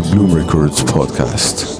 To Bloom Records podcast.